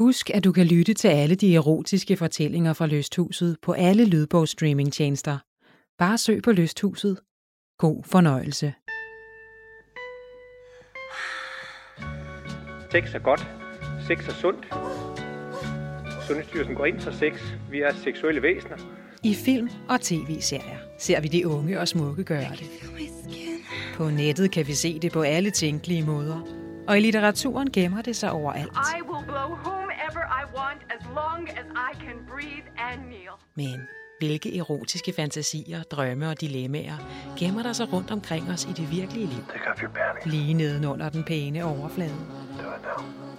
Husk, at du kan lytte til alle de erotiske fortællinger fra Lysthuset på alle lydbogsstreamingtjenester. Bare søg på Lysthuset. God fornøjelse. Sex er godt. Sex er sundt. Sundhedsstyrelsen går ind for sex. Vi er seksuelle væsener. I film og tv-serier ser vi de unge og smukke gøre det. På nettet kan vi se det på alle tænkelige måder. Og i litteraturen gemmer det sig overalt. I will blow want as long as I can breathe and kneel. Men hvilke erotiske fantasier, drømme og dilemmaer gemmer der sig rundt omkring os i det virkelige liv? Lige nedenunder den pæne overflade.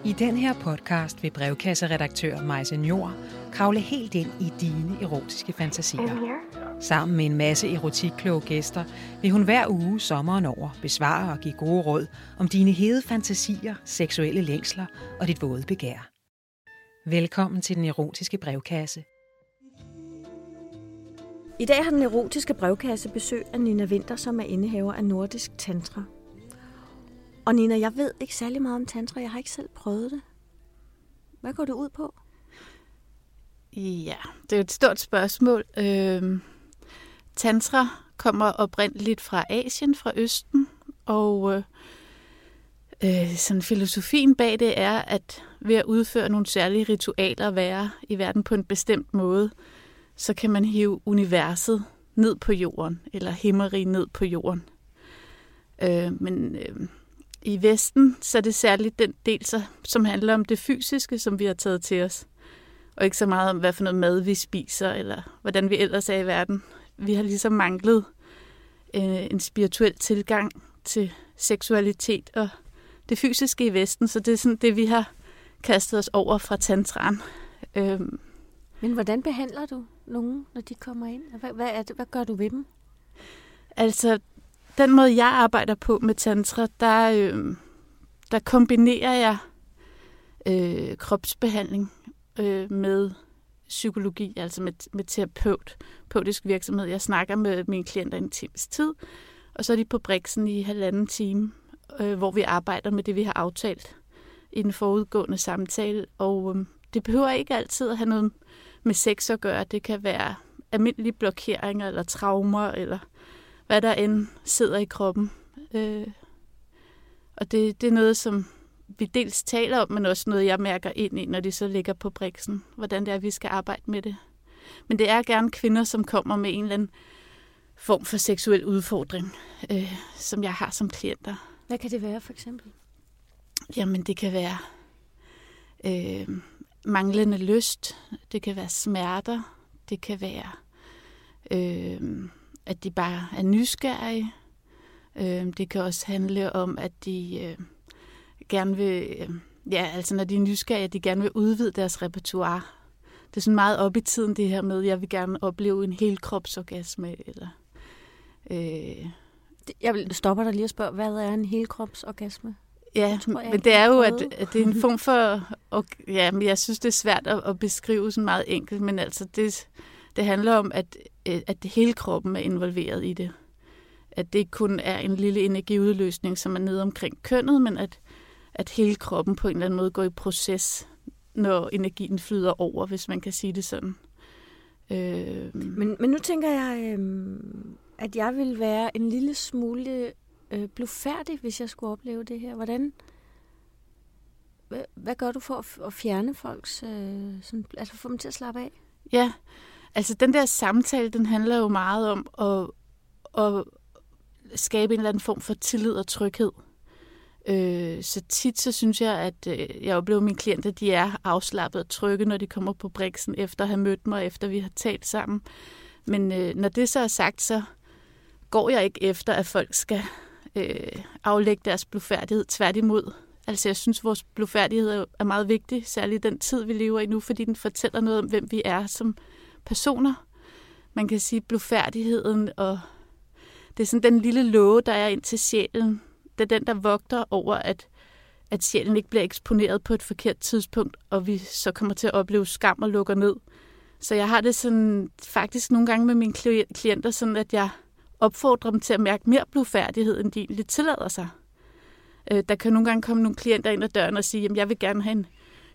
I den her podcast vil brevkasseredaktør Majse Njord kravle helt ind i dine erotiske fantasier. Sammen med en masse erotikkloge gæster vil hun hver uge sommeren over besvare og give gode råd om dine hede fantasier, seksuelle længsler og dit våde begær. Velkommen til den erotiske brevkasse. I dag har den erotiske brevkasse besøg af Nina Winter, som er indehaver af Nordisk Tantra. Og Nina, jeg ved ikke særlig meget om tantra. Jeg har ikke selv prøvet det. Hvad går det ud på? Ja, det er jo et stort spørgsmål. Øhm, tantra kommer oprindeligt fra Asien, fra Østen, og øh, øh, sådan filosofien bag det er, at ved at udføre nogle særlige ritualer og være i verden på en bestemt måde, så kan man hive universet ned på jorden, eller himmeri ned på jorden. Øh, men øh, i Vesten, så er det særligt den del, så, som handler om det fysiske, som vi har taget til os. Og ikke så meget om, hvad for noget mad vi spiser, eller hvordan vi ellers er i verden. Vi har ligesom manglet øh, en spirituel tilgang til seksualitet og det fysiske i Vesten, så det er sådan det, vi har kastet os over fra tantraen. Øhm, Men hvordan behandler du nogen, når de kommer ind? Hvad, hvad, er det, hvad gør du ved dem? Altså, den måde, jeg arbejder på med tantra, der, øh, der kombinerer jeg øh, kropsbehandling øh, med psykologi, altså med, med terapeut, terapeutisk virksomhed. Jeg snakker med mine klienter en times tid, og så er de på Brixen i halvanden time, øh, hvor vi arbejder med det, vi har aftalt i den forudgående samtale. Og øh, det behøver ikke altid at have noget med sex at gøre. Det kan være almindelige blokeringer eller traumer, eller hvad der end sidder i kroppen. Øh, og det, det er noget, som vi dels taler om, men også noget, jeg mærker ind i, når de så ligger på briksen, hvordan det er, vi skal arbejde med det. Men det er gerne kvinder, som kommer med en eller anden form for seksuel udfordring, øh, som jeg har som klienter. Hvad kan det være, for eksempel? Jamen, det kan være øh, manglende lyst, det kan være smerter, det kan være, øh, at de bare er nysgerrige. Øh, det kan også handle om, at de øh, gerne vil, øh, ja, altså når de er nysgerrige, at de gerne vil udvide deres repertoire. Det er sådan meget op i tiden, det her med, at jeg vil gerne opleve en hel kropsorgasme, eller... Øh, Jeg vil stoppe dig lige og spørge, hvad er en helkropsorgasme? Ja, tror jeg men det er jo, at, at det er en form for... Og, ja, men jeg synes, det er svært at, at beskrive sådan meget enkelt, men altså det, det handler om, at, øh, at hele kroppen er involveret i det. At det ikke kun er en lille energiudløsning, som er nede omkring kønnet, men at, at hele kroppen på en eller anden måde går i proces, når energien flyder over, hvis man kan sige det sådan. Øh, Men, men nu tænker jeg, øhm, at jeg vil være en lille smule øh, blufærdig, hvis jeg skulle opleve det her. Hvordan... Hvad, hvad gør du for at, at fjerne folks... Øh, sådan, altså få dem til at slappe af? Ja, altså den der samtale, den handler jo meget om at, at skabe en eller anden form for tillid og tryghed. Øh, så tit så synes jeg, at øh, jeg oplever, at mine klienter de er afslappet og trygge, når de kommer på briksen, efter at have mødt mig, efter vi har talt sammen. Men øh, når det så er sagt, så går jeg ikke efter, at folk skal øh, aflægge deres blufærdighed tværtimod. Altså jeg synes, vores blufærdighed er- meget vigtig, særligt i den tid, vi lever i nu, fordi den fortæller noget om, hvem vi er som personer. Man kan sige, blufærdigheden, og det er sådan den lille låge, der er ind til sjælen. Det er den, der vogter over, at, at sjælen ikke bliver eksponeret på et forkert tidspunkt, og vi så kommer til at opleve skam og lukker ned. Så jeg har det sådan faktisk nogle gange med mine klienter, sådan at jeg opfordrer dem til at mærke mere blufærdighed, end de egentlig tillader sig. Øh, der kan nogle gange komme nogle klienter ind ad døren og sige, at jeg vil gerne have en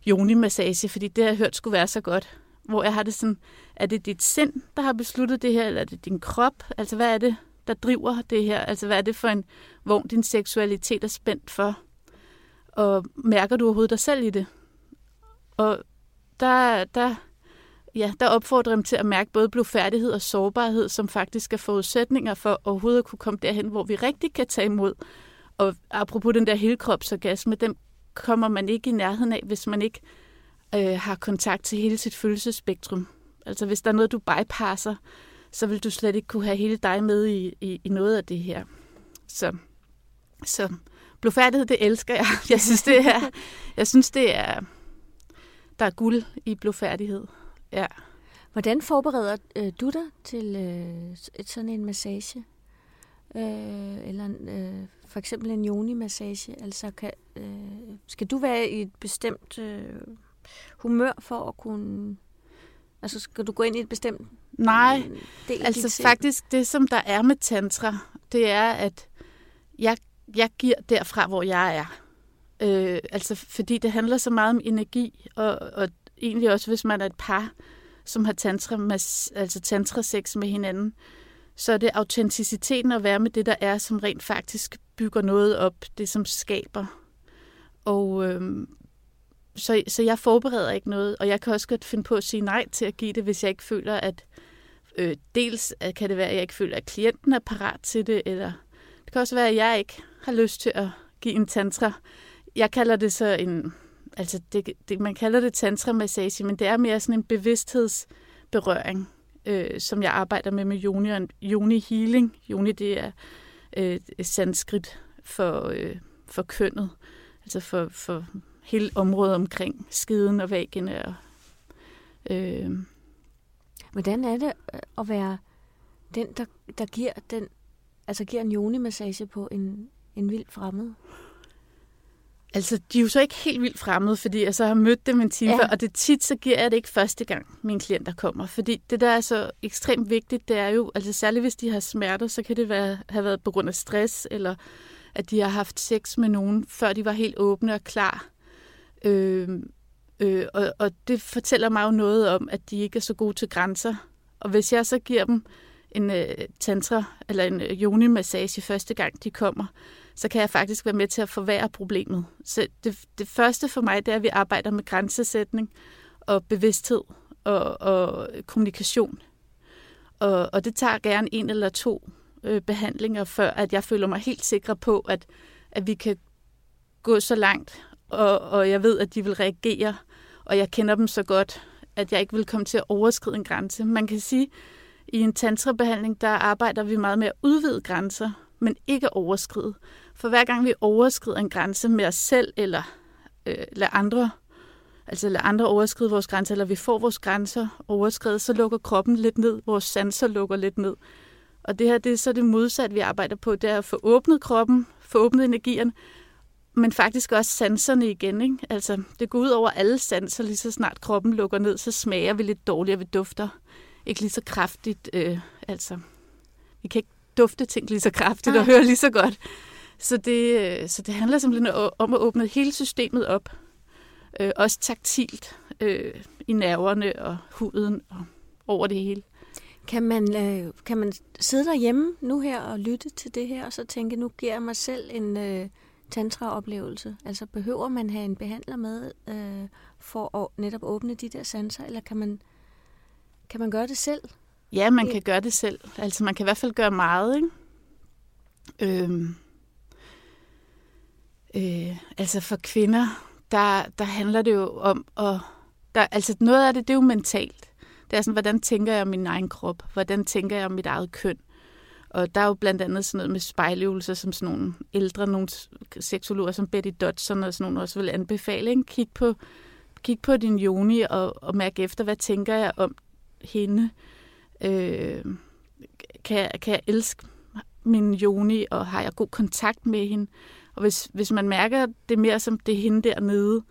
yoni-massage, fordi det har jeg hørt skulle være så godt. Hvor jeg har det sådan, er det dit sind, der har besluttet det her, eller er det din krop? Altså, hvad er det, der driver det her? Altså, hvad er det for en vogn, din seksualitet er spændt for? Og mærker du overhovedet dig selv i det? Og der, der, ja, der opfordrer dem til at mærke både blodfærdighed og sårbarhed, som faktisk er forudsætninger for overhovedet at kunne komme derhen, hvor vi rigtig kan tage imod. Og apropos den der helkropsorgasme, den kommer man ikke i nærheden af, hvis man ikke øh, har kontakt til hele sit følelsesspektrum. Altså hvis der er noget, du bypasser, så vil du slet ikke kunne have hele dig med i, i, i noget af det her. Så, så blodfærdighed, det elsker jeg. Jeg synes, det er, jeg synes, det er, der er guld i blodfærdighed. Ja. Hvordan forbereder øh, du dig til øh, et sådan en massage? Øh, eller øh, for eksempel en yoni-massage? Altså, kan, øh, skal du være i et bestemt øh, humør for at kunne... Altså, skal du gå ind i et bestemt Nej, del altså faktisk det, som der er med tantra, det er, at jeg, jeg giver derfra, hvor jeg er. Øh, altså, fordi det handler så meget om energi, og, og egentlig også, hvis man er et par, som har tantra, altså tantra-sex med hinanden, så er det autenticiteten at være med det, der er, som rent faktisk bygger noget op, det som skaber. Og øhm, så, så jeg forbereder ikke noget, og jeg kan også godt finde på at sige nej til at give det, hvis jeg ikke føler, at øh, dels kan det være, at jeg ikke føler, at klienten er parat til det, eller det kan også være, at jeg ikke har lyst til at give en tantra. Jeg kalder det så en, altså det, det, man kalder det tantra-massage, men det er mere sådan en bevidsthedsberøring, øh, som jeg arbejder med med yoni og yoni healing. Yoni, det er øh, sanskrit for, øh, for kønnet, altså for, for hele området omkring skiden og væggene. Og, øh. Hvordan er det øh, at være den, der, der giver den, altså giver en yoni-massage på en, en vild fremmed? Altså, de er jo så ikke helt vildt fremmede, fordi jeg så har mødt dem en time ja. før, og det tit, så giver jeg det ikke første gang, min klienter kommer. Fordi det, der er så ekstremt vigtigt, det er jo, altså særligt hvis de har smerter, så kan det være, have været på grund af stress, eller at de har haft sex med nogen, før de var helt åbne og klar. Øh, øh, og, og det fortæller mig jo noget om, at de ikke er så gode til grænser. Og hvis jeg så giver dem en øh, tantra eller en øh, yoni-massage første gang, de kommer, så kan jeg faktisk være med til at forværre problemet. Så det, det første for mig, det er, at vi arbejder med grænsesætning og bevidsthed og, og kommunikation. Og, og det tager gerne en eller to øh, behandlinger, før at jeg føler mig helt sikker på, at, at vi kan gå så langt, og, og jeg ved, at de vil reagere, og jeg kender dem så godt, at jeg ikke vil komme til at overskride en grænse. Man kan sige, i en tantrabehandling, der arbejder vi meget med at udvide grænser, men ikke overskride. For hver gang vi overskrider en grænse med os selv, eller øh, lader andre altså lade andre overskride vores grænser, eller vi får vores grænser overskrevet, så lukker kroppen lidt ned, vores sanser lukker lidt ned. Og det her, det er så det modsatte, vi arbejder på, det er at få åbnet kroppen, få åbnet energien, men faktisk også sanserne igen. Ikke? Altså, det går ud over alle sanser, lige så snart kroppen lukker ned, så smager vi lidt dårligere, vi dufter ikke lige så kraftigt. Øh, altså, vi kan ikke dufte ting lige så kraftigt og høre lige så godt. Så det, øh, så det handler simpelthen om at åbne hele systemet op. Øh, også taktilt øh, i nerverne og huden og over det hele. Kan man, øh, kan man sidde derhjemme nu her og lytte til det her, og så tænke, nu giver jeg mig selv en øh, tantra-oplevelse? Altså behøver man have en behandler med øh, for at netop åbne de der sanser, eller kan man, kan man gøre det selv? Ja, man kan gøre det selv. Altså man kan i hvert fald gøre meget, ikke? Øhm, øh, altså for kvinder, der, der handler det jo om at... Der, altså noget af det, det er jo mentalt. Det er sådan, hvordan tænker jeg om min egen krop? Hvordan tænker jeg om mit eget køn? Og der er jo blandt andet sådan noget med spejløvelser, som sådan nogle ældre nogle seksologer, som Betty Dodson og sådan nogle også vil anbefale. Ikke? Kig, på, kig på din joni og, og mærk efter, hvad tænker jeg om hende? Øh, kan, kan jeg elske min joni, og har jeg god kontakt med hende? Og hvis, hvis man mærker det mere som det er hende dernede,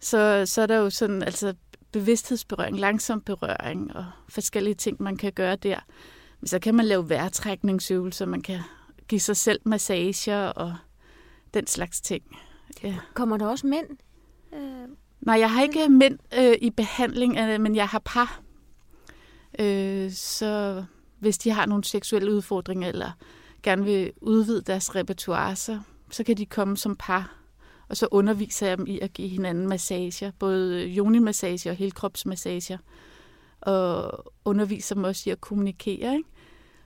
så, så er der jo sådan altså bevidsthedsberøring, langsom berøring og forskellige ting, man kan gøre der. Men så kan man lave vejrtrækningsøvelser, man kan give sig selv massager og den slags ting. Ja. Kommer der også mænd? Øh... Nej, jeg har ikke mænd øh, i behandling, øh, men jeg har par. Øh, så hvis de har nogle seksuelle udfordringer, eller gerne vil udvide deres repertoire, så, så kan de komme som par. Og så underviser jeg dem i at give hinanden massager, både yoni-massager og helkropsmassager. Og underviser dem også i at kommunikere. Ikke?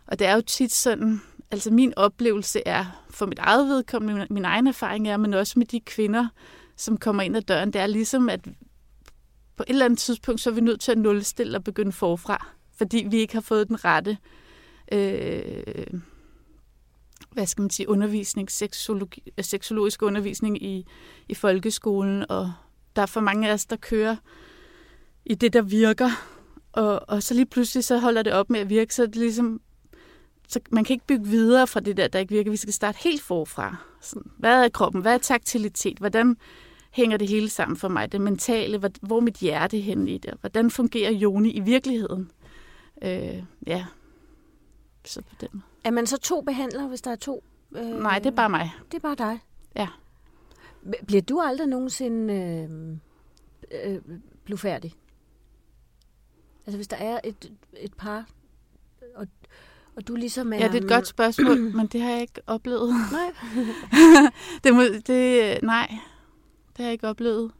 Og det er jo tit sådan, altså min oplevelse er, for mit eget vedkommende, min, min egen erfaring er, men også med de kvinder, som kommer ind ad døren, det er ligesom, at på et eller andet tidspunkt, så er vi nødt til at nulstille og begynde forfra, fordi vi ikke har fået den rette øh, hvad skal man sige, undervisning, seksologi, øh, seksologisk undervisning i, i folkeskolen, og der er for mange af os, der kører i det, der virker, og, og så lige pludselig så holder det op med at virke, så er det ligesom, så man kan ikke bygge videre fra det der, der ikke virker. Vi skal starte helt forfra. Sådan, hvad er kroppen? Hvad er taktilitet? Hvordan hænger det hele sammen for mig? Det mentale, hvor hvor mit hjerte hen i det? Hvordan fungerer Joni i virkeligheden? Øh, ja, så på den måde. Er man så to behandlere, hvis der er to? Øh... Nej, det er bare mig. Det er bare dig? Ja. Bliver du aldrig nogensinde øh, øh, blufærdig? Altså hvis der er et, et par, og, og du ligesom er... Ja, det er et godt spørgsmål, men det har jeg ikke oplevet. Nej. det, må, det, nej, det har jeg ikke oplevet.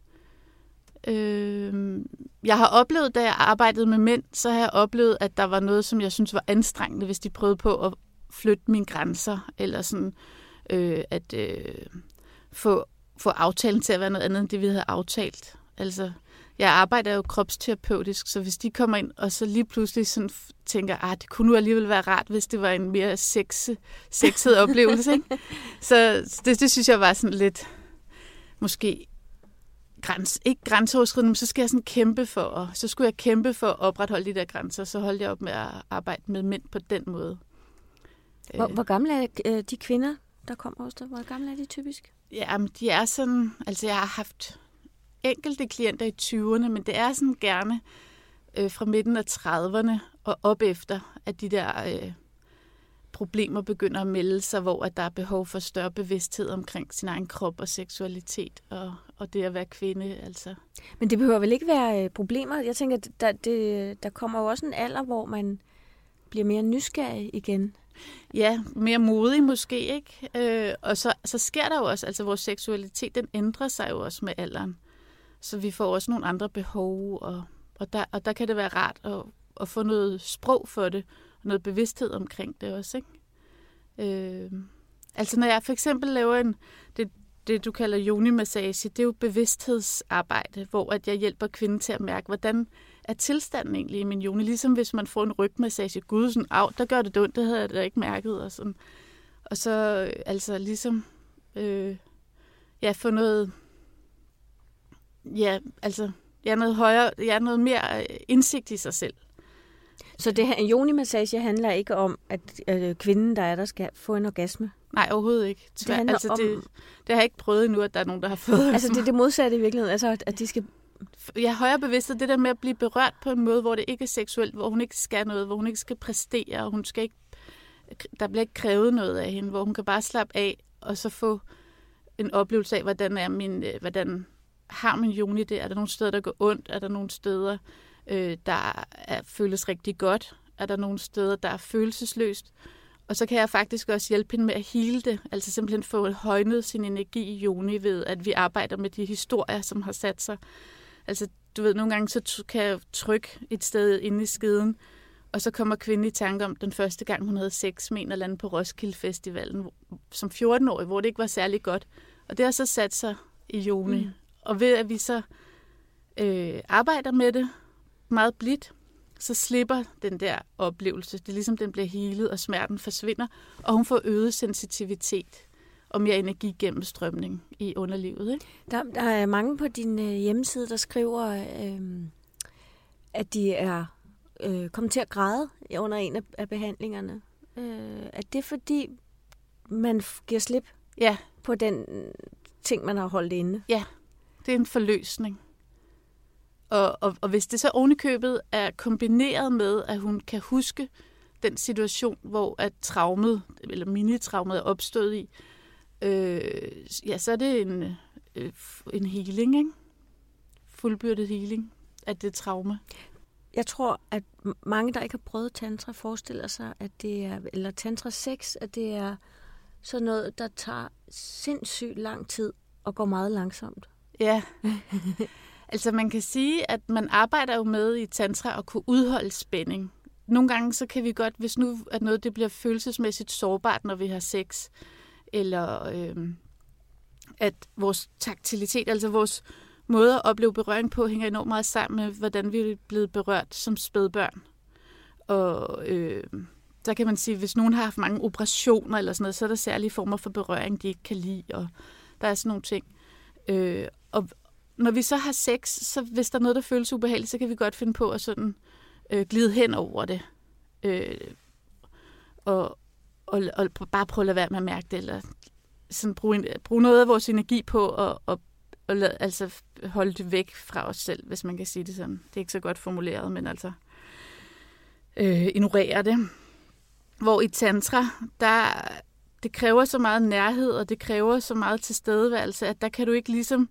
Øh, jeg har oplevet, da jeg arbejdede med mænd, så har jeg oplevet, at der var noget, som jeg synes var anstrengende, hvis de prøvede på at flytte mine grænser, eller sådan øh, at øh, få, få aftalen til at være noget andet, end det vi havde aftalt. Altså, jeg arbejder jo kropsterapeutisk, så hvis de kommer ind og så lige pludselig sådan tænker, at ah, det kunne nu alligevel være rart, hvis det var en mere sexe, sexet oplevelse. Ikke? Så det, det synes jeg var sådan lidt, måske græns, ikke grænseoverskridende, men så skal jeg sådan kæmpe for, og så skulle jeg kæmpe for at opretholde de der grænser, så holdt jeg op med at arbejde med mænd på den måde. Hvor, hvor gamle er øh, de kvinder, der kommer hos dig? Hvor gamle er de typisk? Ja, de er sådan, altså jeg har haft enkelte klienter i 20'erne, men det er sådan gerne øh, fra midten af 30'erne og op efter, at de der øh, problemer begynder at melde sig, hvor at der er behov for større bevidsthed omkring sin egen krop og seksualitet og, og det at være kvinde. Altså. Men det behøver vel ikke være øh, problemer? Jeg tænker, der, det, der kommer jo også en alder, hvor man bliver mere nysgerrig igen. Ja, mere modig måske, ikke? Øh, og så, så sker der jo også, altså vores seksualitet, den ændrer sig jo også med alderen. Så vi får også nogle andre behov, og, og, der, og der kan det være rart at, at få noget sprog for det, og noget bevidsthed omkring det også, ikke? Øh, altså når jeg for eksempel laver en, det, det du kalder yoni-massage, det er jo bevidsthedsarbejde, hvor at jeg hjælper kvinden til at mærke, hvordan er tilstanden egentlig i min yoni. Ligesom hvis man får en rygmassage, gud, sådan, af, der gør det ondt, det havde jeg da ikke mærket. Og, sådan. og så altså ligesom, øh, ja, få noget, ja, altså, jeg er noget højere, jeg er noget mere indsigt i sig selv. Så det her yoni-massage handler ikke om, at øh, kvinden, der er der, skal få en orgasme? Nej, overhovedet ikke. Tvær, det, altså, om... det, det har jeg ikke prøvet endnu, at der er nogen, der har fået Altså, det er det modsatte i virkeligheden? Altså, at de skal... Jeg højere bevidsthed, det der med at blive berørt på en måde, hvor det ikke er seksuelt, hvor hun ikke skal noget, hvor hun ikke skal præstere, og hun skal ikke, der bliver ikke krævet noget af hende, hvor hun kan bare slappe af, og så få en oplevelse af, hvordan er min, øh, hvordan har min joni det? Er der nogle steder, der går ondt? Er der nogle steder, øh, der er, føles rigtig godt? Er der nogle steder, der er følelsesløst? Og så kan jeg faktisk også hjælpe hende med at hele det, altså simpelthen få højnet sin energi i Joni ved, at vi arbejder med de historier, som har sat sig. Altså, du ved, nogle gange så kan jeg trykke et sted inde i skeden, og så kommer kvinden i tanke om den første gang, hun havde sex med en eller anden på Roskilde Festivalen, som 14-årig, hvor det ikke var særlig godt. Og det har så sat sig i Joni. Mm. Og ved at vi så øh, arbejder med det meget blidt, så slipper den der oplevelse. Det er ligesom, den bliver helet, og smerten forsvinder, og hun får øget sensitivitet og mere energigennemstrømning i underlivet. Ikke? Der, der er mange på din øh, hjemmeside, der skriver, øh, at de er øh, kommet til at græde under en af, af behandlingerne. Øh, er det fordi, man giver slip ja. på den ting, man har holdt inde? Ja, det er en forløsning. Og, og, og hvis det så ovenikøbet er kombineret med, at hun kan huske den situation, hvor at traumet, eller minitraumet er opstået i, øh, ja, så er det en, øh, en healing, ikke? fuldbyrdet healing af det traume. Jeg tror, at mange, der ikke har prøvet tantra, forestiller sig, at det er, eller tantra sex, at det er sådan noget, der tager sindssygt lang tid og går meget langsomt. Ja. altså man kan sige, at man arbejder jo med i tantra at kunne udholde spænding. Nogle gange så kan vi godt, hvis nu at noget det bliver følelsesmæssigt sårbart, når vi har sex, eller øh, at vores taktilitet, altså vores måde at opleve berøring på, hænger enormt meget sammen med, hvordan vi er blevet berørt som spædbørn. Og øh, der kan man sige, hvis nogen har haft mange operationer eller sådan noget, så er der særlige former for berøring, de ikke kan lide, og der er sådan nogle ting. Øh, og når vi så har sex, så hvis der er noget, der føles ubehageligt, så kan vi godt finde på at sådan øh, glide hen over det. Øh, og, og, og bare prøve at lade være med at mærke det, eller sådan bruge, bruge noget af vores energi på at, at, at lade, altså holde det væk fra os selv, hvis man kan sige det sådan. Det er ikke så godt formuleret, men altså øh, ignorere det. Hvor i tantra, der det kræver så meget nærhed, og det kræver så meget tilstedeværelse, at der kan du ikke ligesom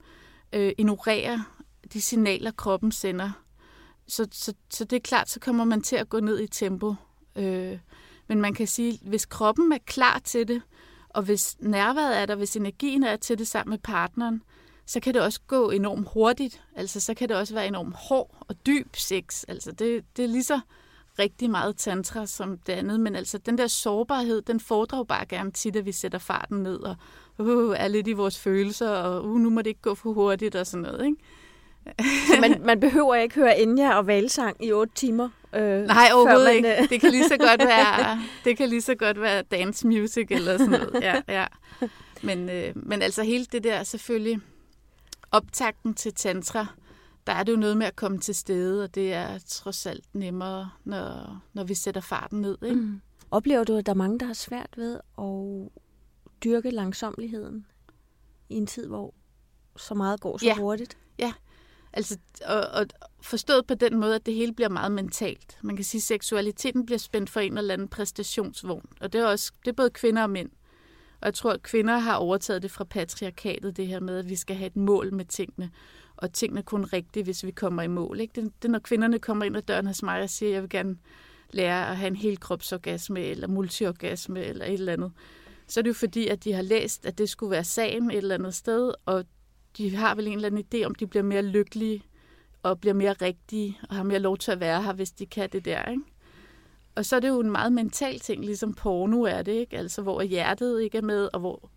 øh, ignorere de signaler, kroppen sender. Så, så, så det er klart, så kommer man til at gå ned i tempo. Øh, men man kan sige, hvis kroppen er klar til det, og hvis nærværet er der, hvis energien er til det sammen med partneren, så kan det også gå enormt hurtigt. Altså, så kan det også være enormt hård og dyb sex. Altså, det, det er lige så rigtig meget tantra som det andet, men altså den der sårbarhed, den fordrer bare gerne tit, at vi sætter farten ned og uh, er lidt i vores følelser, og uh, nu må det ikke gå for hurtigt og sådan noget, ikke? Så man, man behøver ikke høre Enya og valsang i otte timer? Øh, Nej, overhovedet man, ikke. Øh, det kan lige så godt være, det kan lige så godt være dance music eller sådan noget. Ja, ja. Men, øh, men altså hele det der selvfølgelig optakten til tantra, der er det jo noget med at komme til stede, og det er trods alt nemmere, når, når vi sætter farten ned. Ikke? Mm. Oplever du, at der er mange, der har svært ved at dyrke langsomligheden i en tid, hvor så meget går så ja. hurtigt? Ja, altså, og, og forstået på den måde, at det hele bliver meget mentalt. Man kan sige, at seksualiteten bliver spændt for en eller anden præstationsvogn, og det er, også, det er både kvinder og mænd. Og jeg tror, at kvinder har overtaget det fra patriarkatet, det her med, at vi skal have et mål med tingene og tingene kun rigtigt, hvis vi kommer i mål. Ikke? Det, det når kvinderne kommer ind ad døren hos mig og siger, at jeg vil gerne lære at have en hel kropsorgasme, eller multiorgasme, eller et eller andet, så er det jo fordi, at de har læst, at det skulle være sagen et eller andet sted, og de har vel en eller anden idé om, de bliver mere lykkelige, og bliver mere rigtige, og har mere lov til at være her, hvis de kan det der, ikke? Og så er det jo en meget mental ting, ligesom porno er det, ikke? Altså, hvor hjertet ikke er med, og hvor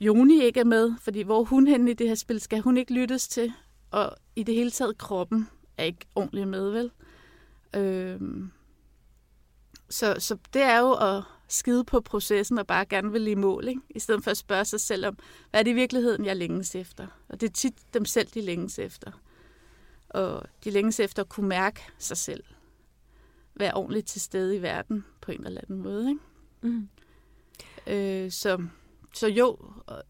Joni ikke er med, fordi hvor hun henne i det her spil, skal hun ikke lyttes til, og i det hele taget kroppen er ikke ordentligt med, vel? Øhm, så, så det er jo at skide på processen og bare gerne vil i mål, ikke? i stedet for at spørge sig selv om, hvad er det i virkeligheden, jeg længes efter? Og det er tit dem selv, de længes efter. Og de længes efter at kunne mærke sig selv. Være ordentligt til stede i verden på en eller anden måde. Ikke? Mm. Øh, så så jo,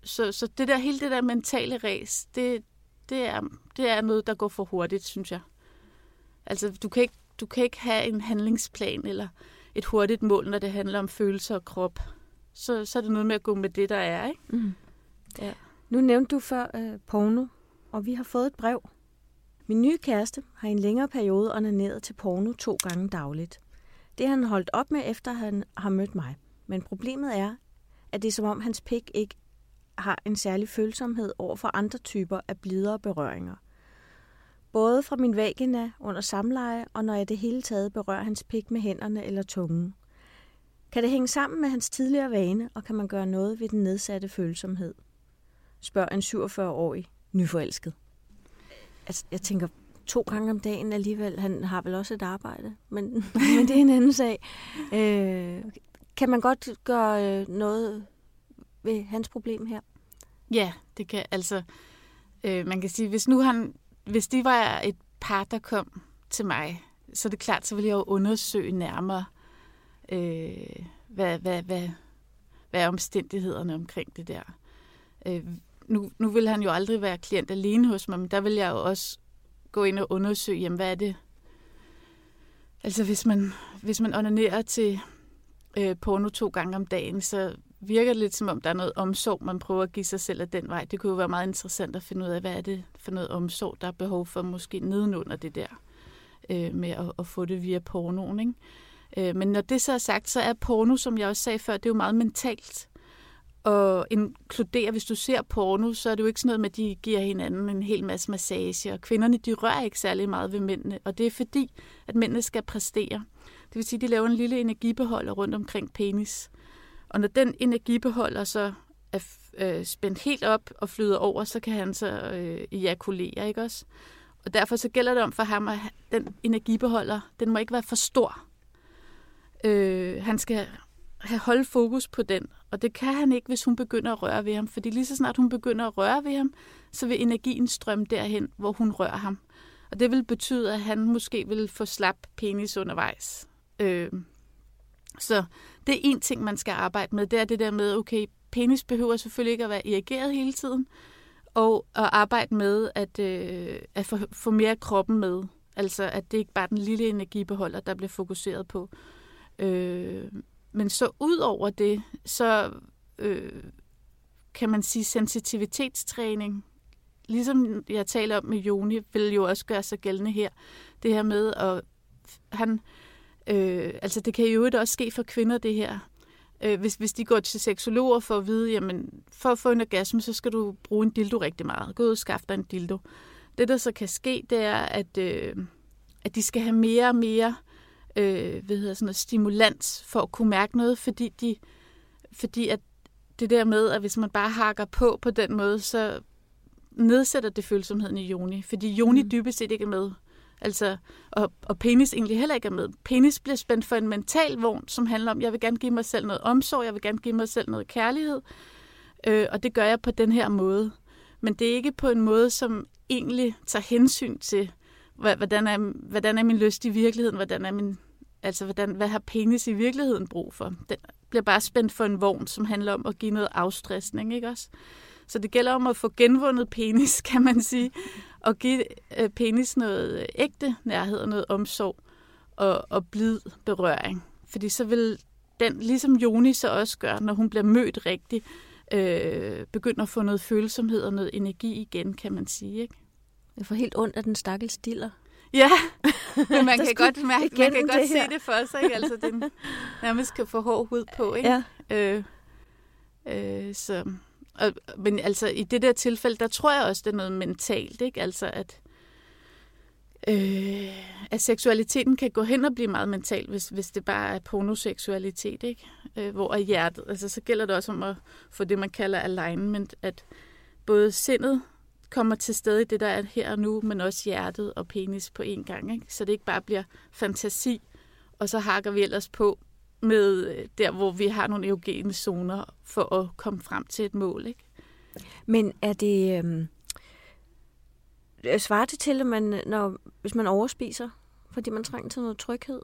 så, så det der, hele det der mentale ræs, det, det, er, det er noget, der går for hurtigt, synes jeg. Altså, du kan, ikke, du kan ikke have en handlingsplan eller et hurtigt mål, når det handler om følelser og krop. Så, så er det noget med at gå med det, der er, ikke? Mm. Ja. Nu nævnte du før øh, porno, og vi har fået et brev. Min nye kæreste har i en længere periode onaneret til porno to gange dagligt. Det har han holdt op med, efter han har mødt mig. Men problemet er, at det er som om hans pik ikke har en særlig følsomhed over for andre typer af blidere berøringer. Både fra min vagina under samleje, og når jeg det hele taget berører hans pik med hænderne eller tungen. Kan det hænge sammen med hans tidligere vane, og kan man gøre noget ved den nedsatte følsomhed? Spørger en 47-årig nyforelsket. Altså, jeg tænker, to gange om dagen alligevel. Han har vel også et arbejde, men, men det er en anden sag. Øh, kan man godt gøre øh, noget ved hans problem her? Ja, det kan altså. Øh, man kan sige, hvis nu han, hvis det var et par, der kom til mig, så er det klart, så ville jeg jo undersøge nærmere, øh, hvad, hvad, hvad, hvad er omstændighederne omkring det der. Øh, nu, nu vil han jo aldrig være klient alene hos mig, men der vil jeg jo også gå ind og undersøge, jamen, hvad er det? Altså hvis man, hvis man onanerer til øh, porno to gange om dagen, så virker det lidt som om, der er noget omsorg, man prøver at give sig selv af den vej. Det kunne jo være meget interessant at finde ud af, hvad er det for noget omsorg, der er behov for måske nedenunder det der øh, med at, at få det via pornoen. Ikke? Øh, men når det så er sagt, så er porno, som jeg også sagde før, det er jo meget mentalt og inkludere, hvis du ser porno, så er det jo ikke sådan noget med, at de giver hinanden en hel masse massage, og kvinderne, de rører ikke særlig meget ved mændene, og det er fordi, at mændene skal præstere. Det vil sige, at de laver en lille energibeholder rundt omkring penis. Og når den energibeholder så er øh, spændt helt op og flyder over, så kan han så øh, ejakulere, ikke også? Og derfor så gælder det om for ham, at den energibeholder, den må ikke være for stor. Øh, han skal have holdt fokus på den, og det kan han ikke, hvis hun begynder at røre ved ham, fordi lige så snart hun begynder at røre ved ham, så vil energien strømme derhen, hvor hun rører ham. Og det vil betyde, at han måske vil få slap penis undervejs. Øh, så det er en ting, man skal arbejde med. Det er det der med, okay, penis behøver selvfølgelig ikke at være irrigeret hele tiden, og at arbejde med at, øh, at få, få mere kroppen med. Altså, at det ikke bare er den lille energibeholder, der bliver fokuseret på. Øh, men så ud over det, så øh, kan man sige sensitivitetstræning, ligesom jeg taler om med Joni, vil jo også gøre sig gældende her. Det her med, at han, øh, altså det kan jo også ske for kvinder, det her. Øh, hvis, hvis de går til seksologer for at vide, jamen for at få en orgasme, så skal du bruge en dildo rigtig meget. Gå ud og skaffe dig en dildo. Det, der så kan ske, det er, at, øh, at de skal have mere og mere øh, hvad hedder sådan noget, stimulans for at kunne mærke noget, fordi, de, fordi at det der med, at hvis man bare hakker på på den måde, så nedsætter det følsomheden i Joni. Fordi Joni mm. dybest set ikke er med. Altså, og, og penis egentlig heller ikke er med. Penis bliver spændt for en mental vogn, som handler om, jeg vil gerne give mig selv noget omsorg, jeg vil gerne give mig selv noget kærlighed, øh, og det gør jeg på den her måde. Men det er ikke på en måde, som egentlig tager hensyn til, hvordan er, hvordan er min lyst i virkeligheden, hvordan er min, altså hvordan, hvad har penis i virkeligheden brug for? Den bliver bare spændt for en vogn, som handler om at give noget afstressning, ikke også? Så det gælder om at få genvundet penis, kan man sige, og give øh, penis noget ægte nærhed og noget omsorg og, og blid berøring. Fordi så vil den, ligesom Joni så også gør, når hun bliver mødt rigtigt, øh, begynder at få noget følsomhed og noget energi igen, kan man sige. Ikke? Jeg får helt ondt af den stakkels stiller. Ja, men man kan godt mærke, man kan godt se det for sig, ikke? Altså, den nærmest kan få hård hud på, ikke? Ja. Øh, øh, så, og, men altså, i det der tilfælde, der tror jeg også, det er noget mentalt, ikke? Altså, at, øh, at seksualiteten kan gå hen og blive meget mental, hvis, hvis det bare er pornoseksualitet, ikke? Øh, hvor er hjertet, altså så gælder det også om at få det, man kalder alignment, at både sindet kommer til stede i det, der er her og nu, men også hjertet og penis på en gang. Ikke? Så det ikke bare bliver fantasi, og så hakker vi ellers på med øh, der, hvor vi har nogle eugene zoner for at komme frem til et mål. Ikke? Men er det... Øh, svarer det til, at man, når, hvis man overspiser, fordi man trænger til noget tryghed?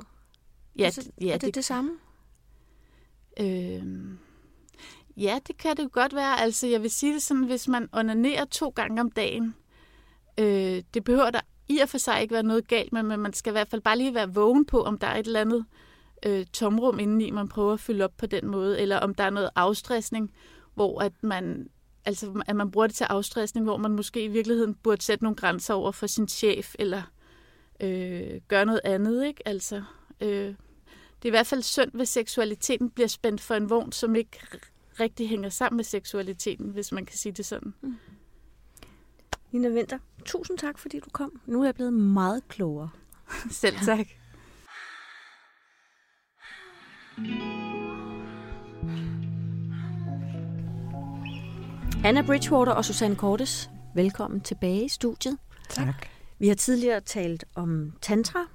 Ja, altså, ja er det det, det samme? Øh, Ja, det kan det godt være. Altså, jeg vil sige det sådan, hvis man onanerer to gange om dagen, øh, det behøver der i og for sig ikke være noget galt med, men man skal i hvert fald bare lige være vågen på, om der er et eller andet øh, tomrum indeni, man prøver at fylde op på den måde, eller om der er noget afstressning, hvor at man, altså, at man bruger det til afstressning, hvor man måske i virkeligheden burde sætte nogle grænser over for sin chef, eller øh, gøre noget andet, ikke? Altså, øh, det er i hvert fald synd, hvis seksualiteten bliver spændt for en vogn, som ikke rigtig hænger sammen med seksualiteten, hvis man kan sige det sådan. Mm. Nina Vinter, tusind tak, fordi du kom. Nu er jeg blevet meget klogere. Selv tak. Anna Bridgewater og Susanne Cordes, velkommen tilbage i studiet. Tak. Vi har tidligere talt om tantra,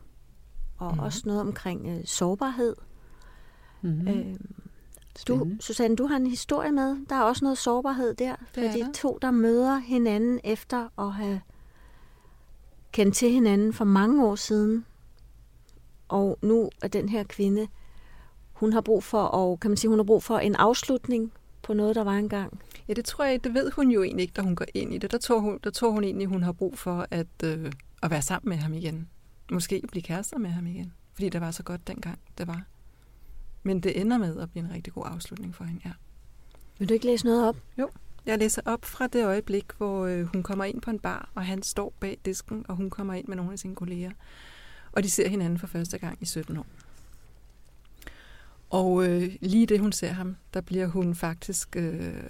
og mm. også noget omkring øh, sårbarhed. Mm. Øh, du, Susanne, du har en historie med. Der er også noget sårbarhed der. For de to, der møder hinanden efter at have kendt til hinanden for mange år siden. Og nu er den her kvinde, hun har brug for, og kan man sige, hun har brug for en afslutning på noget, der var engang. Ja, det tror jeg, det ved hun jo egentlig ikke, da hun går ind i det. Der tror hun, der tror hun egentlig, hun har brug for at, øh, at være sammen med ham igen. Måske blive kærester med ham igen. Fordi det var så godt dengang, det var. Men det ender med at blive en rigtig god afslutning for hende, ja. Vil du ikke læse noget op? Jo, jeg læser op fra det øjeblik, hvor øh, hun kommer ind på en bar, og han står bag disken, og hun kommer ind med nogle af sine kolleger. Og de ser hinanden for første gang i 17 år. Og øh, lige det, hun ser ham, der bliver hun faktisk øh,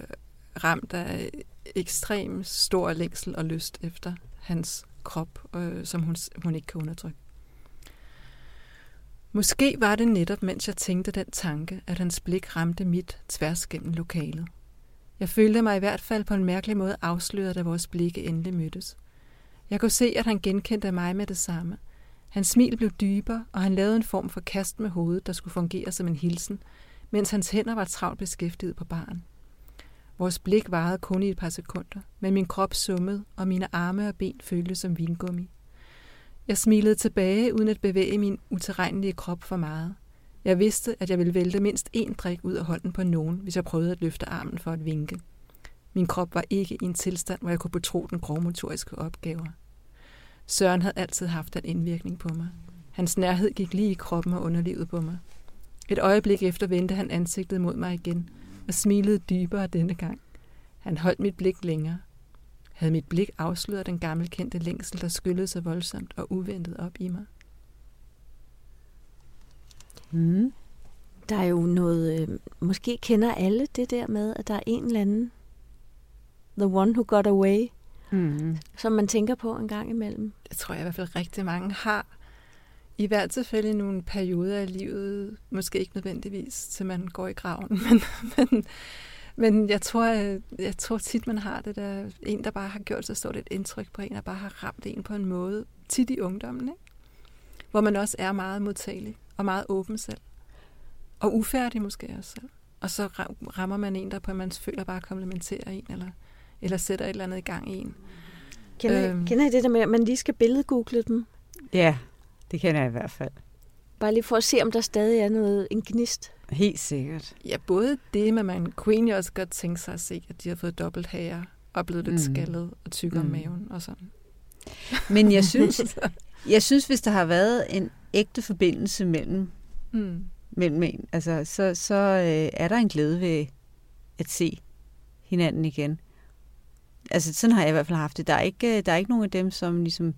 ramt af ekstrem stor længsel og lyst efter hans krop, øh, som hun, hun ikke kan undertrykke. Måske var det netop, mens jeg tænkte den tanke, at hans blik ramte mit tværs gennem lokalet. Jeg følte mig i hvert fald på en mærkelig måde afsløret, da vores blikke endelig mødtes. Jeg kunne se, at han genkendte mig med det samme. Hans smil blev dybere, og han lavede en form for kast med hovedet, der skulle fungere som en hilsen, mens hans hænder var travlt beskæftiget på baren. Vores blik varede kun i et par sekunder, men min krop summede, og mine arme og ben føltes som vingummi. Jeg smilede tilbage, uden at bevæge min uterrenlige krop for meget. Jeg vidste, at jeg ville vælte mindst én drik ud af hånden på nogen, hvis jeg prøvede at løfte armen for at vinke. Min krop var ikke i en tilstand, hvor jeg kunne betro den grovmotoriske opgaver. Søren havde altid haft den indvirkning på mig. Hans nærhed gik lige i kroppen og underlivet på mig. Et øjeblik efter vendte han ansigtet mod mig igen og smilede dybere denne gang. Han holdt mit blik længere. Havde mit blik afsløret den gammelkendte længsel, der skyllede så voldsomt og uventet op i mig? Mm. Der er jo noget, øh, måske kender alle det der med, at der er en eller anden, the one who got away, mm. som man tænker på en gang imellem. Det tror jeg i hvert fald rigtig mange har. I hvert tilfælde i nogle perioder af livet, måske ikke nødvendigvis, til man går i graven, men, men, men jeg, tror, jeg, jeg tror tit, man har det der, en, der bare har gjort så stort et indtryk på en, der bare har ramt en på en måde, tit i ungdommen, ikke? hvor man også er meget modtagelig og meget åben selv. Og ufærdig måske også selv. Og så rammer man en, der på, at man føler bare komplementerer en, eller, eller sætter et eller andet i gang i en. Kender, øhm. kender I det der med, at man lige skal billedgoogle dem? Ja, det kender jeg i hvert fald. Bare lige for at se, om der stadig er noget, en gnist. Helt sikkert. Ja, både det, men man kunne egentlig også godt tænke sig at se, at de har fået dobbelt hager og blevet lidt mm. skaldet og tykkere mm. om maven og sådan. Men jeg synes, jeg synes, hvis der har været en ægte forbindelse mellem, mm. mellem en, altså, så, så øh, er der en glæde ved at se hinanden igen. Altså, sådan har jeg i hvert fald haft det. Der er ikke, der er ikke nogen af dem, som ligesom,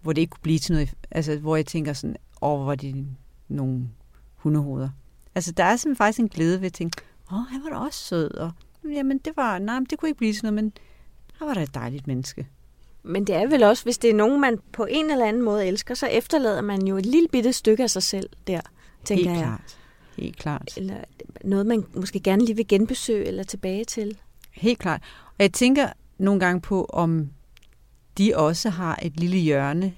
hvor det ikke kunne blive til noget, altså, hvor jeg tænker sådan, åh, hvor de nogle hundehoveder. Altså, der er simpelthen faktisk en glæde ved at tænke, åh, han var da også sød, og jamen, det var, nej, det kunne ikke blive til noget, men han var da et dejligt menneske. Men det er vel også, hvis det er nogen, man på en eller anden måde elsker, så efterlader man jo et lille bitte stykke af sig selv der, tænker Helt jeg. klart. Helt klart. Eller noget, man måske gerne lige vil genbesøge eller tilbage til. Helt klart. Og jeg tænker nogle gange på, om de også har et lille hjørne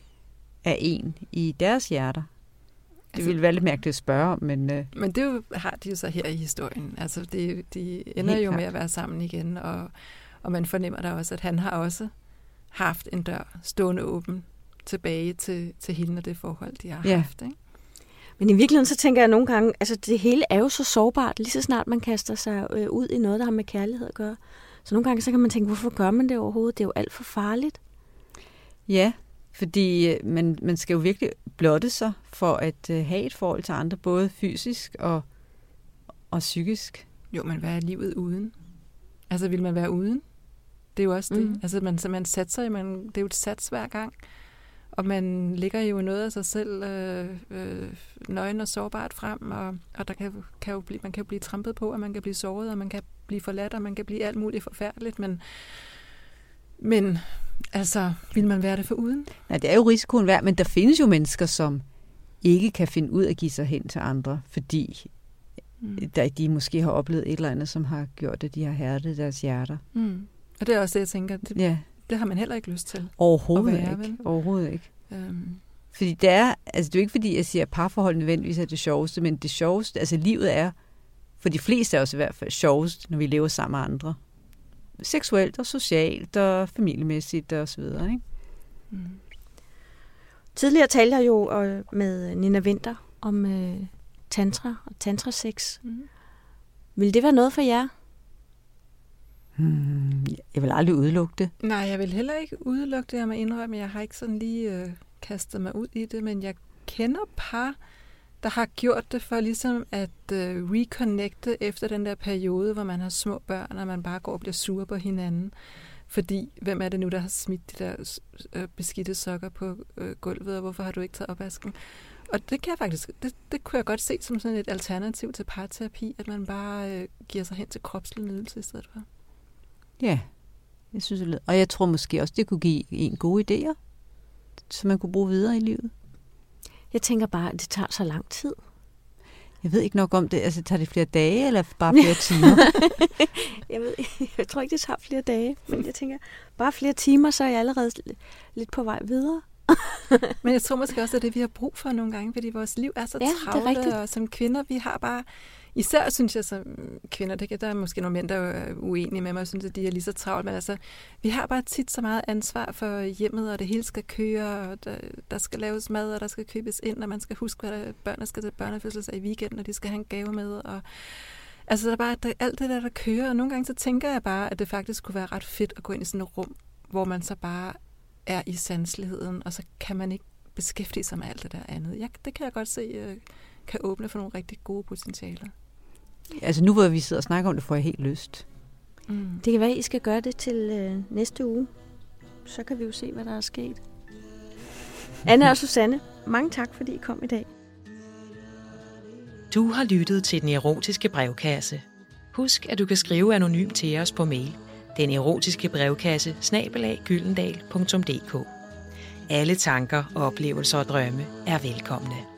af en i deres hjerter. Det altså, ville være lidt mærkeligt at spørge om, men... Uh... Men det jo, har de jo så her i historien. Altså, de, de ender jo klart. med at være sammen igen, og, og man fornemmer da også, at han har også haft en dør stående åben tilbage til, til hende og det forhold, de har ja. haft. Ikke? Men i virkeligheden, så tænker jeg nogle gange, altså det hele er jo så sårbart, lige så snart man kaster sig øh, ud i noget, der har med kærlighed at gøre. Så nogle gange, så kan man tænke, hvorfor gør man det overhovedet? Det er jo alt for farligt. Ja, fordi øh, man, man skal jo virkelig blotte sig for at øh, have et forhold til andre, både fysisk og, og psykisk. Jo, men hvad er livet uden? Altså, vil man være uden? Det er jo også det. Mm. Altså, man, man satser, man, det er jo et sats hver gang. Og man ligger jo noget af sig selv øh, øh, nøgen og sårbart frem, og, og der kan, kan jo blive, man kan jo blive trampet på, og man kan blive såret, og man kan blive forladt, og man kan blive alt muligt forfærdeligt, men, men altså, vil man være det for uden? Ja, det er jo risikoen værd, men der findes jo mennesker, som ikke kan finde ud af at give sig hen til andre, fordi mm. der, de måske har oplevet et eller andet, som har gjort, at de har hærdet deres hjerter. Mm. Og det er også det, jeg tænker, det, ja. det har man heller ikke lyst til. Overhovedet være, ikke. Vel? Overhovedet ikke. Um. Fordi det er, altså det er jo ikke fordi, jeg siger, at parforhold nødvendigvis er det sjoveste, men det sjoveste, altså livet er, for de fleste er også i hvert fald sjovest, når vi lever sammen med andre. Seksuelt og socialt og familiemæssigt og så videre, ikke? Mm. Tidligere talte jeg jo øh, med Nina Winter om øh, tantra og tantrasex. Mm. Vil det være noget for jer? Hmm, jeg vil aldrig udelukke det. Nej, jeg vil heller ikke udelukke det, jeg må indrømme. Jeg har ikke sådan lige øh, kastet mig ud i det, men jeg kender par, der har gjort det for ligesom at øh, reconnecte efter den der periode, hvor man har små børn, og man bare går og bliver sur på hinanden. Fordi, hvem er det nu, der har smidt de der øh, beskidte sokker på øh, gulvet, og hvorfor har du ikke taget opvasken? Og det kan jeg faktisk, det, det kunne jeg godt se som sådan et alternativ til parterapi, at man bare øh, giver sig hen til kropslig nydelse i stedet for. Ja, jeg synes det Og jeg tror måske også, det kunne give en gode idéer, som man kunne bruge videre i livet. Jeg tænker bare, at det tager så lang tid. Jeg ved ikke nok om det. Altså, tager det flere dage, eller bare flere timer? jeg, ved, jeg tror ikke, det tager flere dage. Men jeg tænker, bare flere timer, så er jeg allerede lidt på vej videre. men jeg tror måske også, at det er det, vi har brug for nogle gange, fordi vores liv er så ja, travle, og som kvinder, vi har bare Især synes jeg som kvinder, det der er måske nogle mænd, der er uenige med mig, og synes, at de er lige så travlt, men altså, vi har bare tit så meget ansvar for hjemmet, og det hele skal køre, og der, der skal laves mad, og der skal købes ind, og man skal huske, hvad der, børnene skal til børnefødselsdag i weekenden, og de skal have en gave med, og altså, der er bare der, alt det der, der kører, og nogle gange så tænker jeg bare, at det faktisk kunne være ret fedt at gå ind i sådan et rum, hvor man så bare er i sanseligheden, og så kan man ikke beskæftige sig med alt det der andet. Jeg, det kan jeg godt se øh, kan åbne for nogle rigtig gode potentialer. Altså nu hvor vi sidder og snakker om det, får jeg helt lyst. Mm. Det kan være, at I skal gøre det til øh, næste uge. Så kan vi jo se, hvad der er sket. Anna og Susanne, mange tak, fordi I kom i dag. Du har lyttet til Den Erotiske Brevkasse. Husk, at du kan skrive anonymt til os på mail. Den erotiske brevkasse, snabelag, gyldendal.dk. Alle tanker, oplevelser og drømme er velkomne.